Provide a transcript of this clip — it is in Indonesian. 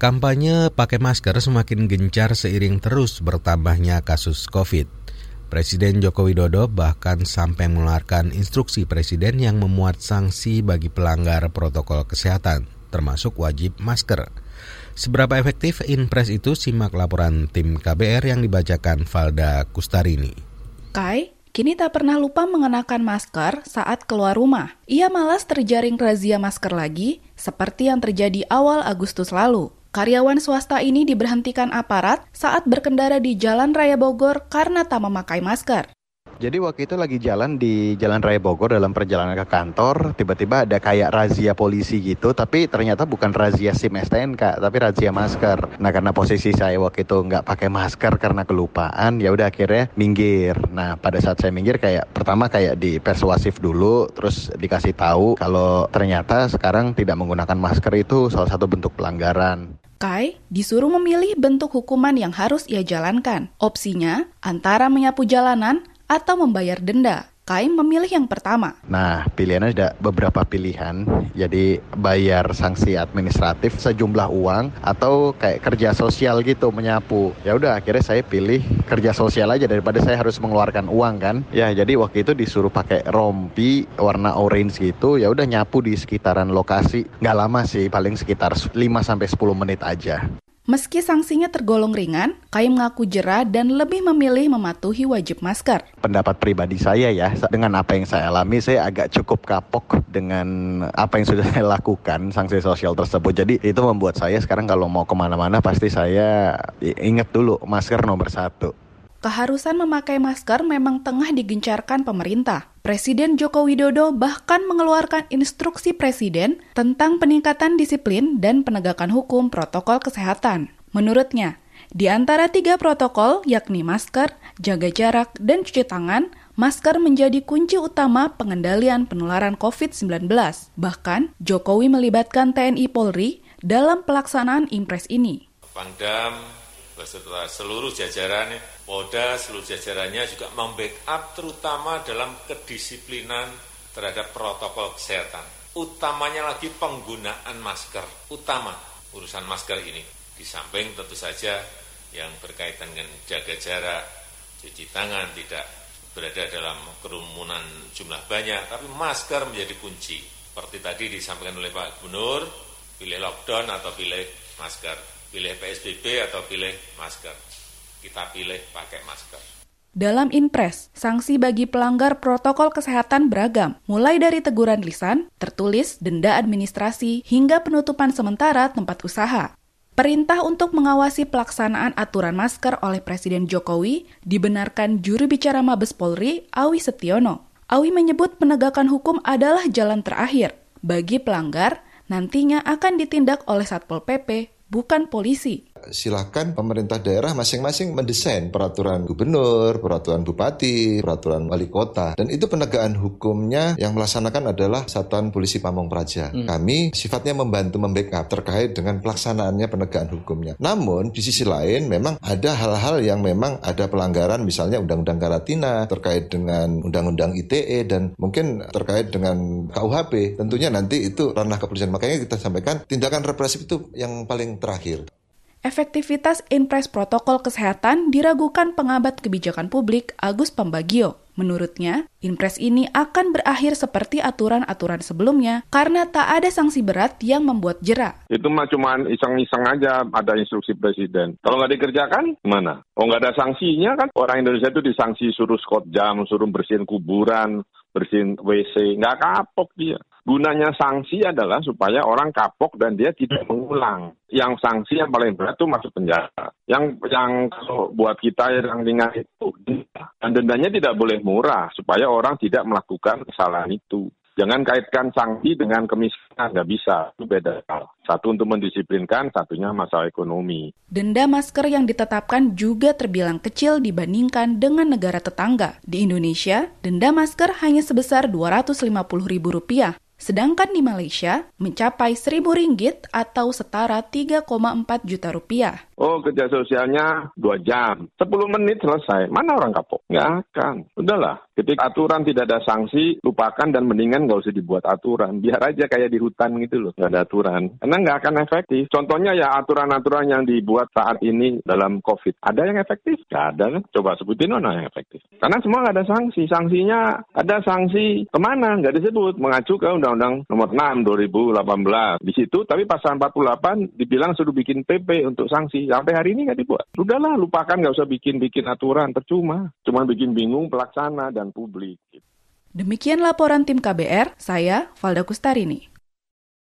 Kampanye pakai masker semakin gencar seiring terus bertambahnya kasus COVID. Presiden Joko Widodo bahkan sampai mengeluarkan instruksi presiden yang memuat sanksi bagi pelanggar protokol kesehatan, termasuk wajib masker. Seberapa efektif impres itu simak laporan tim KBR yang dibacakan Valda Kustarini. Kai, kini tak pernah lupa mengenakan masker saat keluar rumah. Ia malas terjaring razia masker lagi, seperti yang terjadi awal Agustus lalu. Karyawan swasta ini diberhentikan aparat saat berkendara di Jalan Raya Bogor karena tak memakai masker. Jadi waktu itu lagi jalan di Jalan Raya Bogor dalam perjalanan ke kantor, tiba-tiba ada kayak razia polisi gitu, tapi ternyata bukan razia SIM STNK, tapi razia masker. Nah karena posisi saya waktu itu nggak pakai masker karena kelupaan, ya udah akhirnya minggir. Nah pada saat saya minggir kayak pertama kayak di persuasif dulu, terus dikasih tahu kalau ternyata sekarang tidak menggunakan masker itu salah satu bentuk pelanggaran. Kai disuruh memilih bentuk hukuman yang harus ia jalankan. Opsinya antara menyapu jalanan atau membayar denda. Kaim memilih yang pertama. Nah, pilihannya ada beberapa pilihan. Jadi bayar sanksi administratif sejumlah uang atau kayak kerja sosial gitu menyapu. Ya udah akhirnya saya pilih kerja sosial aja daripada saya harus mengeluarkan uang kan. Ya, jadi waktu itu disuruh pakai rompi warna orange gitu. Ya udah nyapu di sekitaran lokasi. Nggak lama sih, paling sekitar 5 sampai 10 menit aja. Meski sanksinya tergolong ringan, Kai mengaku jerah dan lebih memilih mematuhi wajib masker. Pendapat pribadi saya ya, dengan apa yang saya alami, saya agak cukup kapok dengan apa yang sudah saya lakukan, sanksi sosial tersebut. Jadi itu membuat saya sekarang kalau mau ke mana-mana pasti saya ingat dulu masker nomor satu keharusan memakai masker memang tengah digencarkan pemerintah. Presiden Joko Widodo bahkan mengeluarkan instruksi presiden tentang peningkatan disiplin dan penegakan hukum protokol kesehatan. Menurutnya, di antara tiga protokol yakni masker, jaga jarak, dan cuci tangan, masker menjadi kunci utama pengendalian penularan COVID-19. Bahkan, Jokowi melibatkan TNI Polri dalam pelaksanaan impres ini. Pangdam beserta seluruh jajaran Polda seluruh jajarannya juga membackup terutama dalam kedisiplinan terhadap protokol kesehatan. Utamanya lagi penggunaan masker, utama urusan masker ini. Di samping tentu saja yang berkaitan dengan jaga jarak, cuci tangan, tidak berada dalam kerumunan jumlah banyak, tapi masker menjadi kunci. Seperti tadi disampaikan oleh Pak Gubernur, pilih lockdown atau pilih masker, pilih PSBB atau pilih masker kita pilih pakai masker. Dalam Inpres, sanksi bagi pelanggar protokol kesehatan beragam, mulai dari teguran lisan, tertulis, denda administrasi, hingga penutupan sementara tempat usaha. Perintah untuk mengawasi pelaksanaan aturan masker oleh Presiden Jokowi dibenarkan juru bicara Mabes Polri, Awi Setiono. Awi menyebut penegakan hukum adalah jalan terakhir. Bagi pelanggar, nantinya akan ditindak oleh Satpol PP, bukan polisi silahkan pemerintah daerah masing-masing mendesain peraturan gubernur, peraturan bupati, peraturan wali kota. Dan itu penegakan hukumnya yang melaksanakan adalah Satuan Polisi Pamong Praja. Hmm. Kami sifatnya membantu membackup terkait dengan pelaksanaannya penegakan hukumnya. Namun di sisi lain memang ada hal-hal yang memang ada pelanggaran misalnya undang-undang karantina terkait dengan undang-undang ITE dan mungkin terkait dengan KUHP. Tentunya nanti itu ranah kepolisian. Makanya kita sampaikan tindakan represif itu yang paling terakhir. Efektivitas Inpres Protokol Kesehatan diragukan pengabat kebijakan publik Agus Pambagio. Menurutnya, Inpres ini akan berakhir seperti aturan-aturan sebelumnya karena tak ada sanksi berat yang membuat jera. Itu mah cuma iseng-iseng aja ada instruksi presiden. Kalau nggak dikerjakan, mana? Oh nggak ada sanksinya kan? Orang Indonesia itu disanksi suruh skot jam, suruh bersihin kuburan, bersihin WC, nggak kapok dia. Gunanya sanksi adalah supaya orang kapok dan dia tidak mengulang. Yang sanksi yang paling berat itu masuk penjara. Yang yang buat kita yang ringan itu dan dendanya tidak boleh murah supaya orang tidak melakukan kesalahan itu. Jangan kaitkan sanksi dengan kemiskinan, nggak bisa. Itu beda Satu untuk mendisiplinkan, satunya masalah ekonomi. Denda masker yang ditetapkan juga terbilang kecil dibandingkan dengan negara tetangga. Di Indonesia, denda masker hanya sebesar Rp250.000. Sedangkan di Malaysia mencapai 1000 ringgit atau setara 3,4 juta rupiah. Oh kerja sosialnya dua jam, 10 menit selesai. Mana orang kapok? Nggak akan. Udahlah, ketika aturan tidak ada sanksi, lupakan dan mendingan nggak usah dibuat aturan. Biar aja kayak di hutan gitu loh, nggak ada aturan. Karena nggak akan efektif. Contohnya ya aturan-aturan yang dibuat saat ini dalam COVID. Ada yang efektif? Nggak ada kan? Coba sebutin mana yang efektif. Karena semua nggak ada sanksi. Sanksinya ada sanksi ke mana? Nggak disebut. Mengacu ke Undang-Undang nomor 6 2018. Di situ tapi pasal 48 dibilang suruh bikin PP untuk sanksi. Sampai hari ini nggak dibuat. Udahlah, lupakan nggak usah bikin-bikin aturan. Percuma. Cuma bikin bingung pelaksana dan publik. Demikian laporan tim KBR, saya Valda Kustarini.